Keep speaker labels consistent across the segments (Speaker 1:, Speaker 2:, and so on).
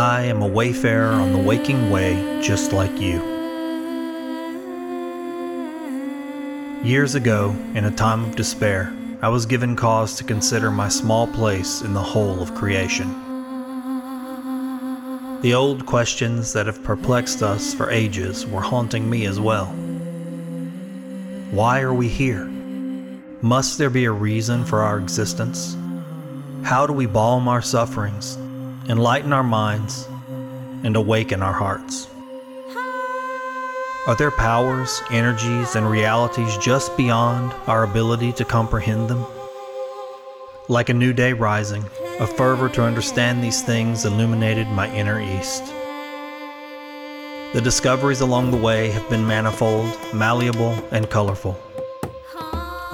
Speaker 1: I am a wayfarer on the waking way, just like you. Years ago, in a time of despair, I was given cause to consider my small place in the whole of creation. The old questions that have perplexed us for ages were haunting me as well. Why are we here? Must there be a reason for our existence? How do we balm our sufferings, enlighten our minds, and awaken our hearts? Are there powers, energies, and realities just beyond our ability to comprehend them? Like a new day rising, a fervor to understand these things illuminated my inner east. The discoveries along the way have been manifold, malleable, and colorful.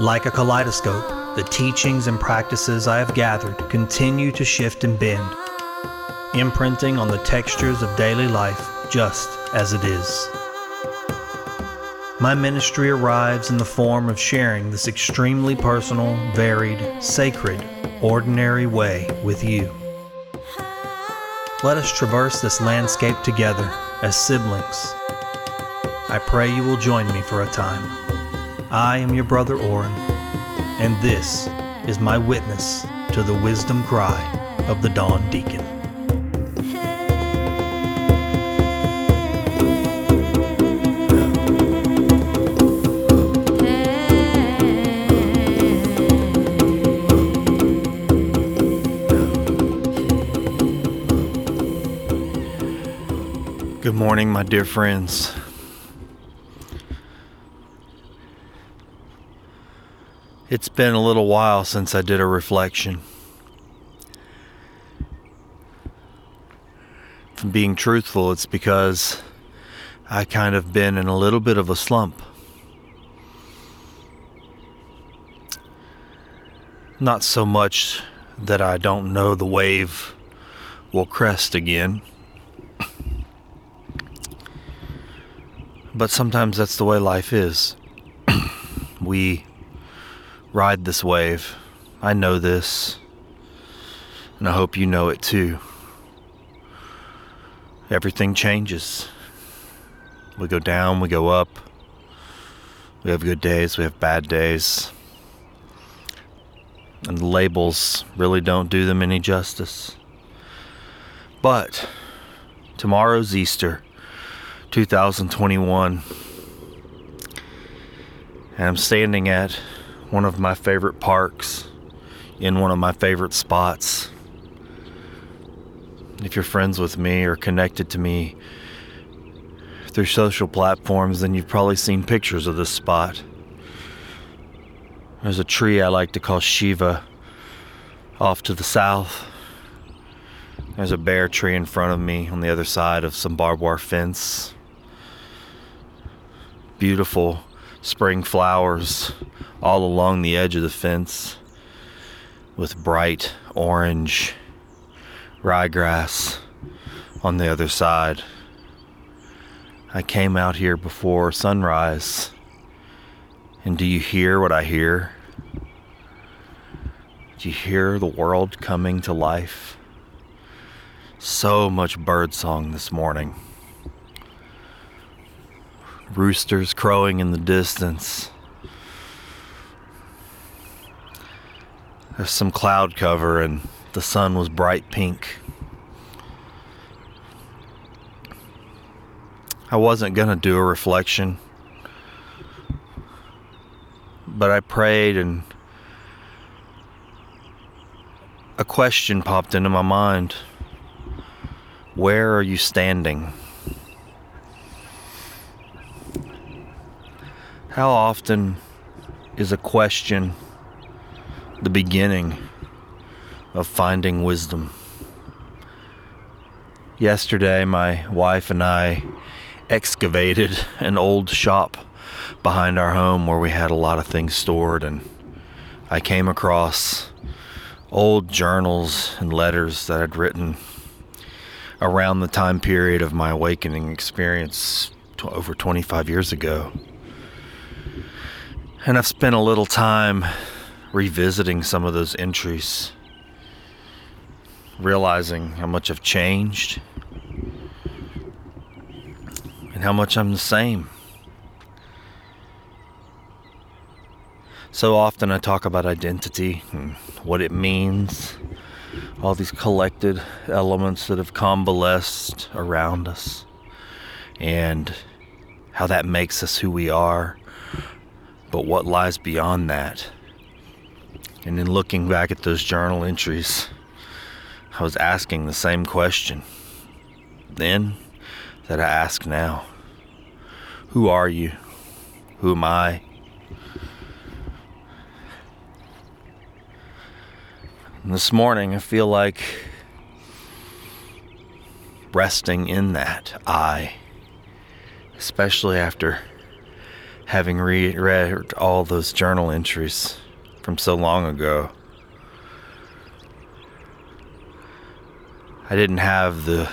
Speaker 1: Like a kaleidoscope, the teachings and practices I have gathered continue to shift and bend, imprinting on the textures of daily life just as it is. My ministry arrives in the form of sharing this extremely personal, varied, sacred, ordinary way with you. Let us traverse this landscape together as siblings. I pray you will join me for a time. I am your brother Oran, and this is my witness to the wisdom cry of the Dawn Deacon. Morning, my dear friends. It's been a little while since I did a reflection. From being truthful, it's because I kind of been in a little bit of a slump. Not so much that I don't know the wave will crest again. But sometimes that's the way life is. we ride this wave. I know this. And I hope you know it too. Everything changes. We go down, we go up. We have good days, we have bad days. And labels really don't do them any justice. But tomorrow's Easter. 2021. And I'm standing at one of my favorite parks in one of my favorite spots. If you're friends with me or connected to me through social platforms, then you've probably seen pictures of this spot. There's a tree I like to call Shiva off to the south. There's a bare tree in front of me on the other side of some barbed wire fence beautiful spring flowers all along the edge of the fence with bright orange ryegrass on the other side. I came out here before sunrise. And do you hear what I hear? Do you hear the world coming to life? So much birdsong this morning roosters crowing in the distance. There's some cloud cover, and the sun was bright pink. I wasn't going to do a reflection, but I prayed, and a question popped into my mind Where are you standing? How often is a question the beginning of finding wisdom? Yesterday, my wife and I excavated an old shop behind our home where we had a lot of things stored, and I came across old journals and letters that I'd written around the time period of my awakening experience over 25 years ago. And I've spent a little time revisiting some of those entries, realizing how much I've changed, and how much I'm the same. So often I talk about identity and what it means, all these collected elements that have convalesced around us, and how that makes us who we are, but what lies beyond that. And in looking back at those journal entries, I was asking the same question then that I ask now Who are you? Who am I? And this morning, I feel like resting in that I, especially after having re- read all those journal entries from so long ago. I didn't have the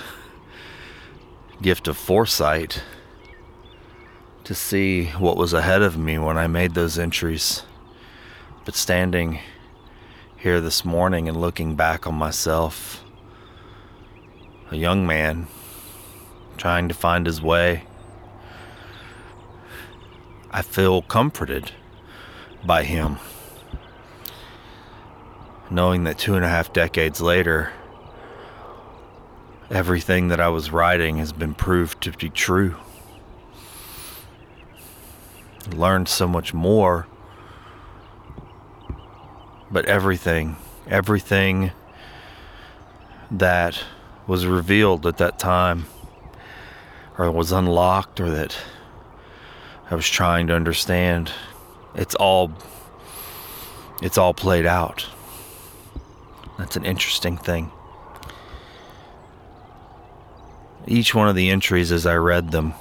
Speaker 1: gift of foresight to see what was ahead of me when I made those entries. But standing here this morning and looking back on myself, a young man trying to find his way, I feel comforted by him. Knowing that two and a half decades later, everything that I was writing has been proved to be true. Learned so much more but everything, everything that was revealed at that time, or was unlocked, or that I was trying to understand, it's all it's all played out. That's an interesting thing. Each one of the entries as I read them,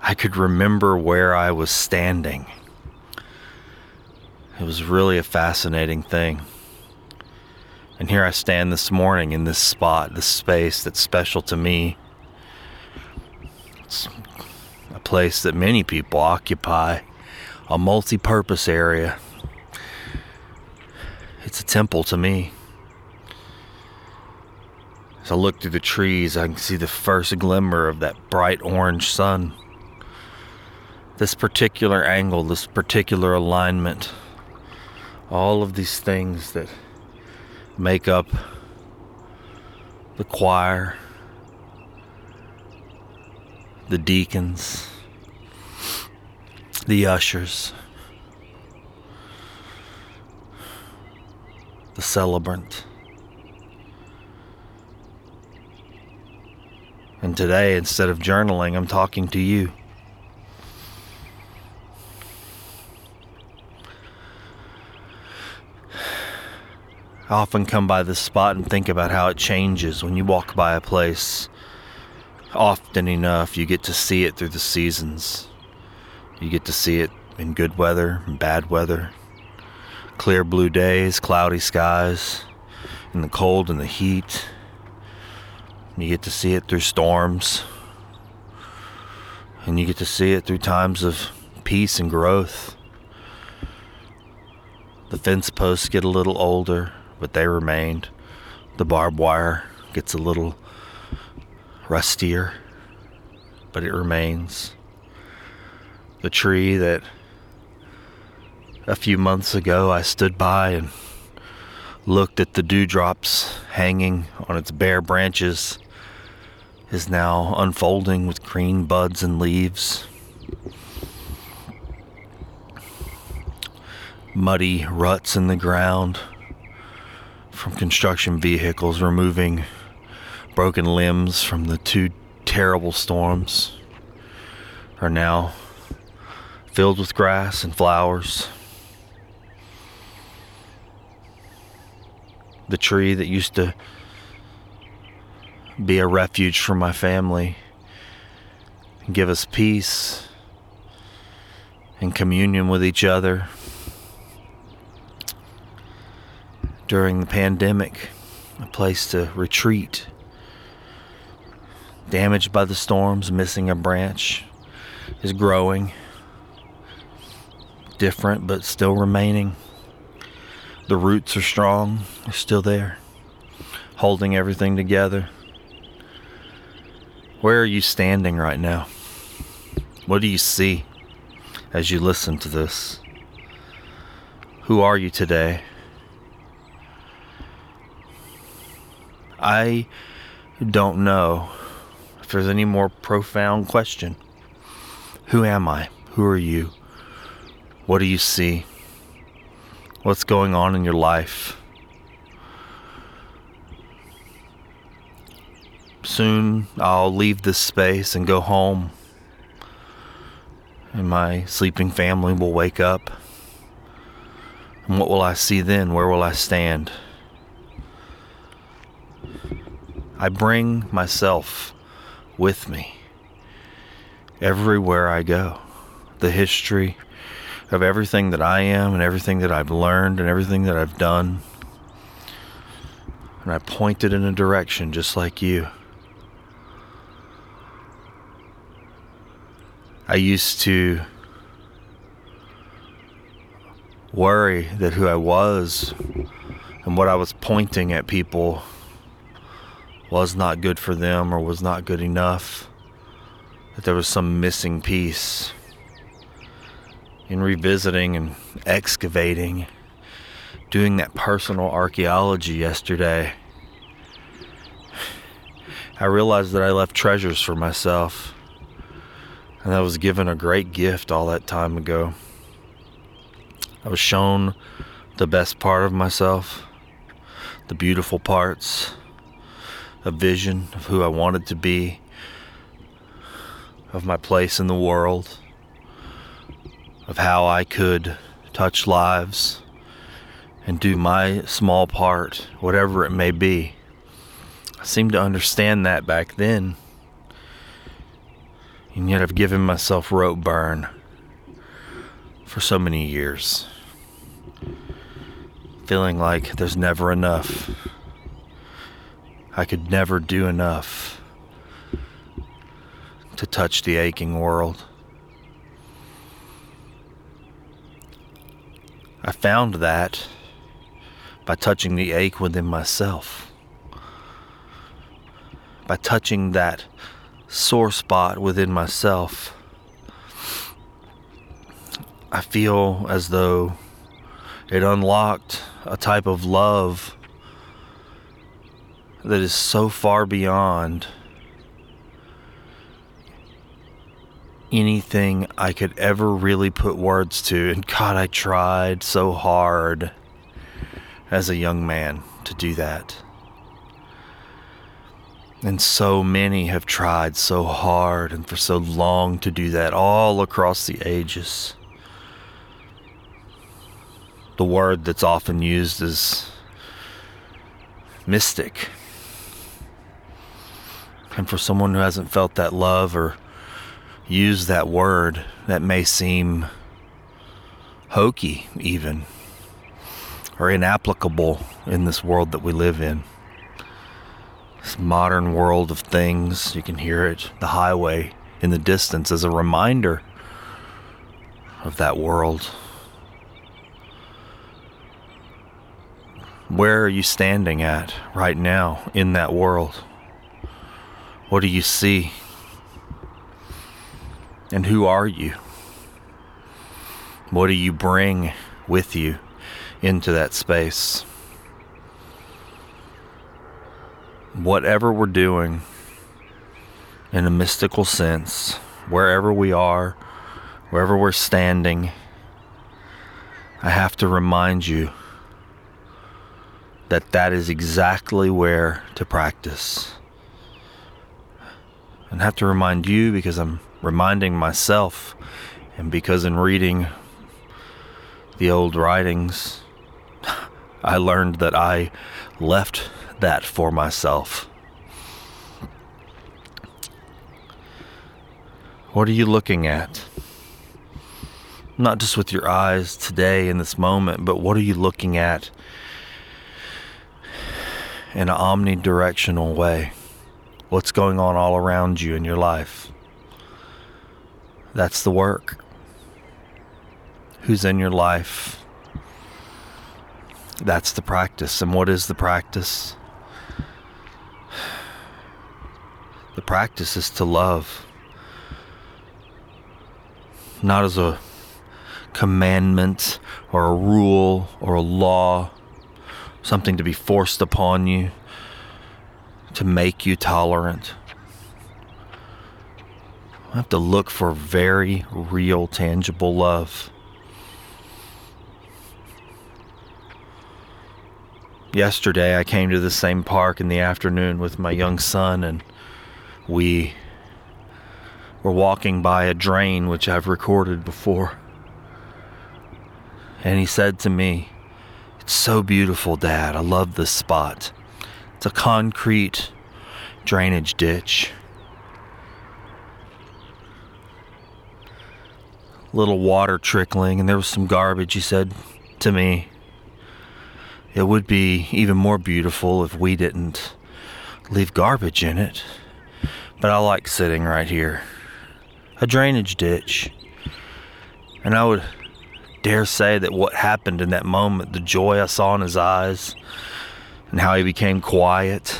Speaker 1: I could remember where I was standing it was really a fascinating thing. And here I stand this morning in this spot, this space that's special to me. It's place that many people occupy, a multi purpose area. It's a temple to me. As I look through the trees, I can see the first glimmer of that bright orange sun. This particular angle, this particular alignment all of these things that make up the choir, the deacons, the ushers, the celebrant. And today, instead of journaling, I'm talking to you. I often come by this spot and think about how it changes when you walk by a place. Often enough, you get to see it through the seasons. You get to see it in good weather and bad weather. Clear blue days, cloudy skies, in the cold and the heat. You get to see it through storms. And you get to see it through times of peace and growth. The fence posts get a little older but they remained. The barbed wire gets a little rustier, but it remains. The tree that a few months ago I stood by and looked at the dewdrops hanging on its bare branches is now unfolding with green buds and leaves. Muddy ruts in the ground from construction vehicles removing broken limbs from the two terrible storms are now filled with grass and flowers. The tree that used to be a refuge for my family and give us peace and communion with each other during the pandemic, a place to retreat. Damaged by the storms, missing a branch, is growing. Different, but still remaining. The roots are strong, they're still there, holding everything together. Where are you standing right now? What do you see as you listen to this? Who are you today? I don't know if there's any more profound question. Who am I? Who are you? What do you see? What's going on in your life? Soon I'll leave this space and go home, and my sleeping family will wake up. And what will I see then? Where will I stand? I bring myself with me everywhere I go. The history of everything that I am and everything that I've learned and everything that I've done. And I point it in a direction just like you. I used to worry that who I was and what I was pointing at people was not good for them or was not good enough. That there was some missing piece. In revisiting and excavating, doing that personal archaeology yesterday, I realized that I left treasures for myself. And I was given a great gift all that time ago. I was shown the best part of myself, the beautiful parts, a vision of who I wanted to be, of my place in the world, of how I could touch lives and do my small part, whatever it may be. I seemed to understand that back then. And yet I've given myself rope burn for so many years. Feeling like there's never enough. I could never do enough to touch the aching world. I found that by touching the ache within myself, by touching that sore spot within myself. I feel as though it unlocked a type of love that is so far beyond anything I could ever really put words to. And God, I tried so hard as a young man to do that. And so many have tried so hard and for so long to do that all across the ages. The word that's often used is mystic. And for someone who hasn't felt that love or used that word, that may seem hokey, even, or inapplicable in this world that we live in this modern world of things. You can hear it, the highway in the distance, as a reminder of that world. Where are you standing at right now in that world? What do you see? And who are you? What do you bring with you into that space? whatever we're doing in a mystical sense, wherever we are, wherever we're standing, I have to remind you that that is exactly where to practice. And I have to remind you because I'm reminding myself, and because in reading the old writings, I learned that I left that for myself. What are you looking at? Not just with your eyes today in this moment, but what are you looking at in an omnidirectional way? What's going on all around you in your life? That's the work. Who's in your life? That's the practice. And what is the practice? The practice is to love. not as a commandment or a rule or a law, something to be forced upon you to make you tolerant. I have to look for very real, tangible love. Yesterday, I came to the same park in the afternoon with my young son, and we were walking by a drain, which I've recorded before. And he said to me, It's so beautiful, Dad. I love this spot. It's a concrete drainage ditch. Little water trickling, and there was some garbage, he said to me. It would be even more beautiful if we didn't leave garbage in it. But I like sitting right here. A drainage ditch. And I would dare say that what happened in that moment, the joy I saw in his eyes, and how he became quiet,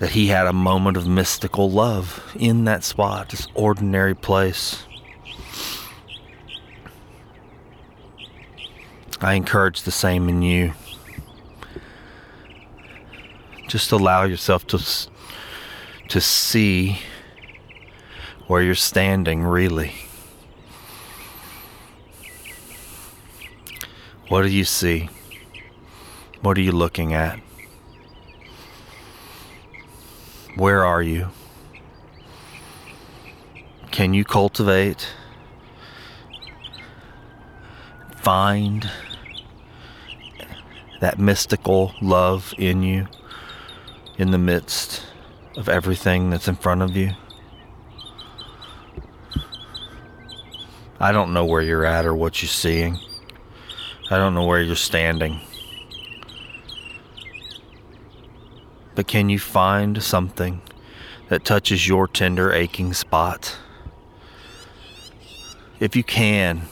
Speaker 1: that he had a moment of mystical love in that spot, this ordinary place. I encourage the same in you. Just allow yourself to to see where you're standing really. What do you see? What are you looking at? Where are you? Can you cultivate, find that mystical love in you in the midst of everything that's in front of you? I don't know where you're at or what you're seeing. I don't know where you're standing. But can you find something that touches your tender, aching spot? If you can,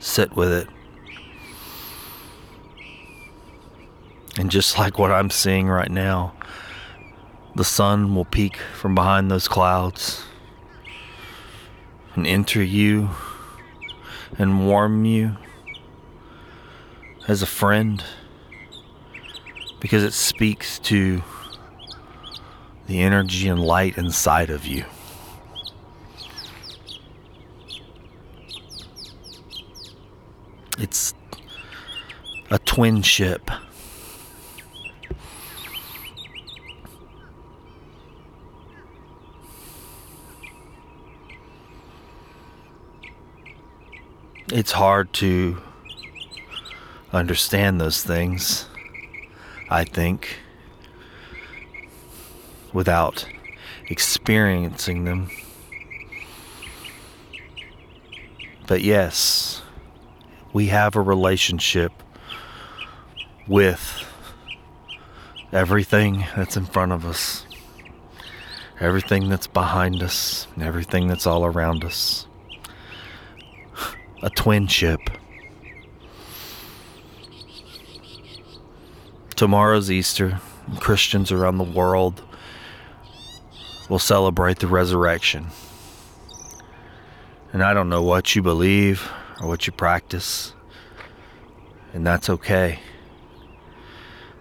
Speaker 1: sit with it. And just like what I'm seeing right now, the sun will peek from behind those clouds and enter you and warm you as a friend because it speaks to the energy and light inside of you. It's a twinship. It's hard to understand those things. I think, without experiencing them. But yes, we have a relationship with everything that's in front of us, everything that's behind us, and everything that's all around us. A twin Tomorrow's Easter. Christians around the world will celebrate the resurrection. And I don't know what you believe or what you practice, and that's okay.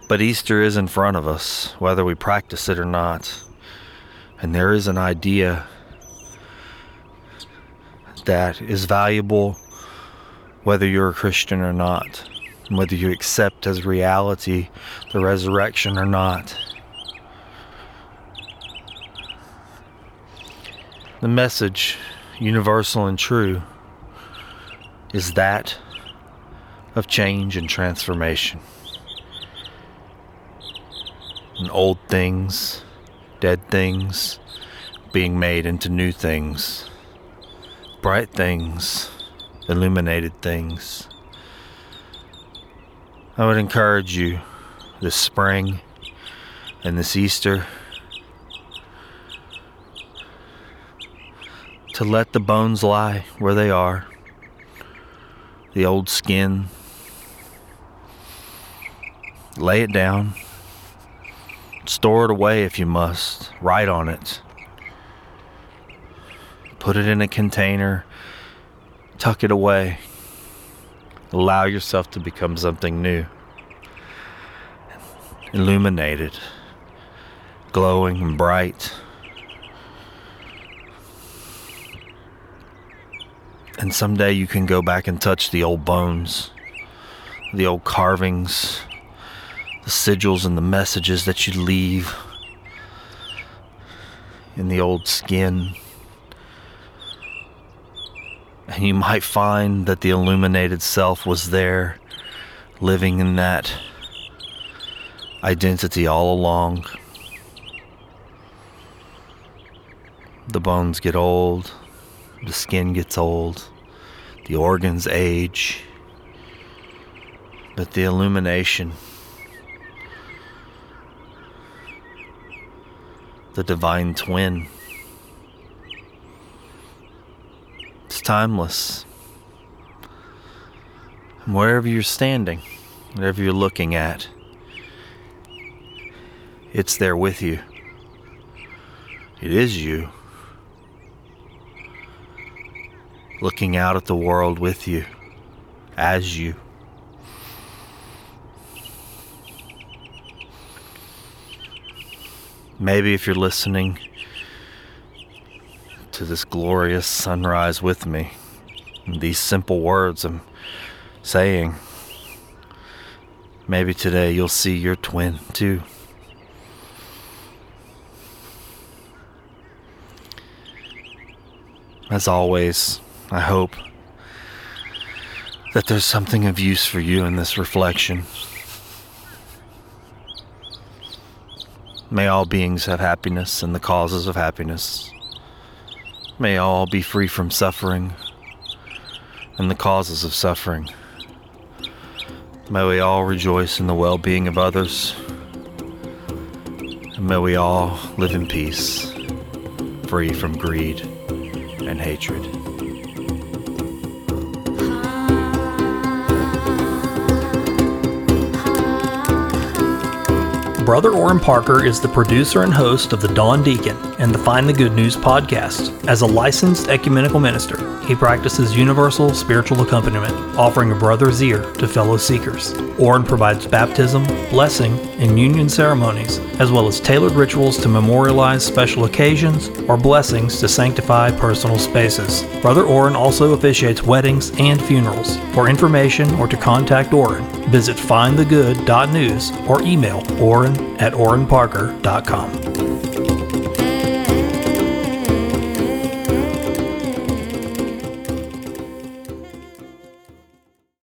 Speaker 1: But Easter is in front of us, whether we practice it or not. And there is an idea that is valuable whether you're a Christian or not whether you accept as reality the resurrection or not. The message, universal and true, is that of change and transformation. And old things, dead things, being made into new things, bright things, illuminated things. I would encourage you this spring and this Easter to let the bones lie where they are, the old skin. Lay it down. Store it away if you must. Write on it. put it in a container, tuck it away. Allow yourself to become something new. Illuminated, glowing and bright. And someday you can go back and touch the old bones, the old carvings, the sigils and the messages that you leave in the old skin. And you might find that the illuminated self was there, living in that identity all along. The bones get old, the skin gets old, the organs age, but the illumination, the divine twin, timeless. And wherever you're standing, whatever you're looking at, it's there with you. It is you. looking out at the world with you, as you. Maybe if you're listening to this glorious sunrise with me, And these simple words I'm saying, maybe today you'll see your twin too. As always, I hope that there's something of use for you in this reflection. May all beings have happiness and the causes of happiness. May all be free from suffering and the causes of suffering. May we all rejoice in the well being of others. And may we all live in peace, free from greed and hatred.
Speaker 2: Brother Oran Parker is the producer and host of the Dawn Deacon and the Find the Good News podcast. As a licensed ecumenical minister, he practices universal spiritual accompaniment, offering a brother's ear to fellow seekers. Oran provides baptism, blessing, and union ceremonies, as well as tailored rituals to memorialize special occasions or blessings to sanctify personal spaces. Brother Oran also officiates weddings and funerals. For information or to contact Oran, visit findthegood.news or email oran at oranparker.com.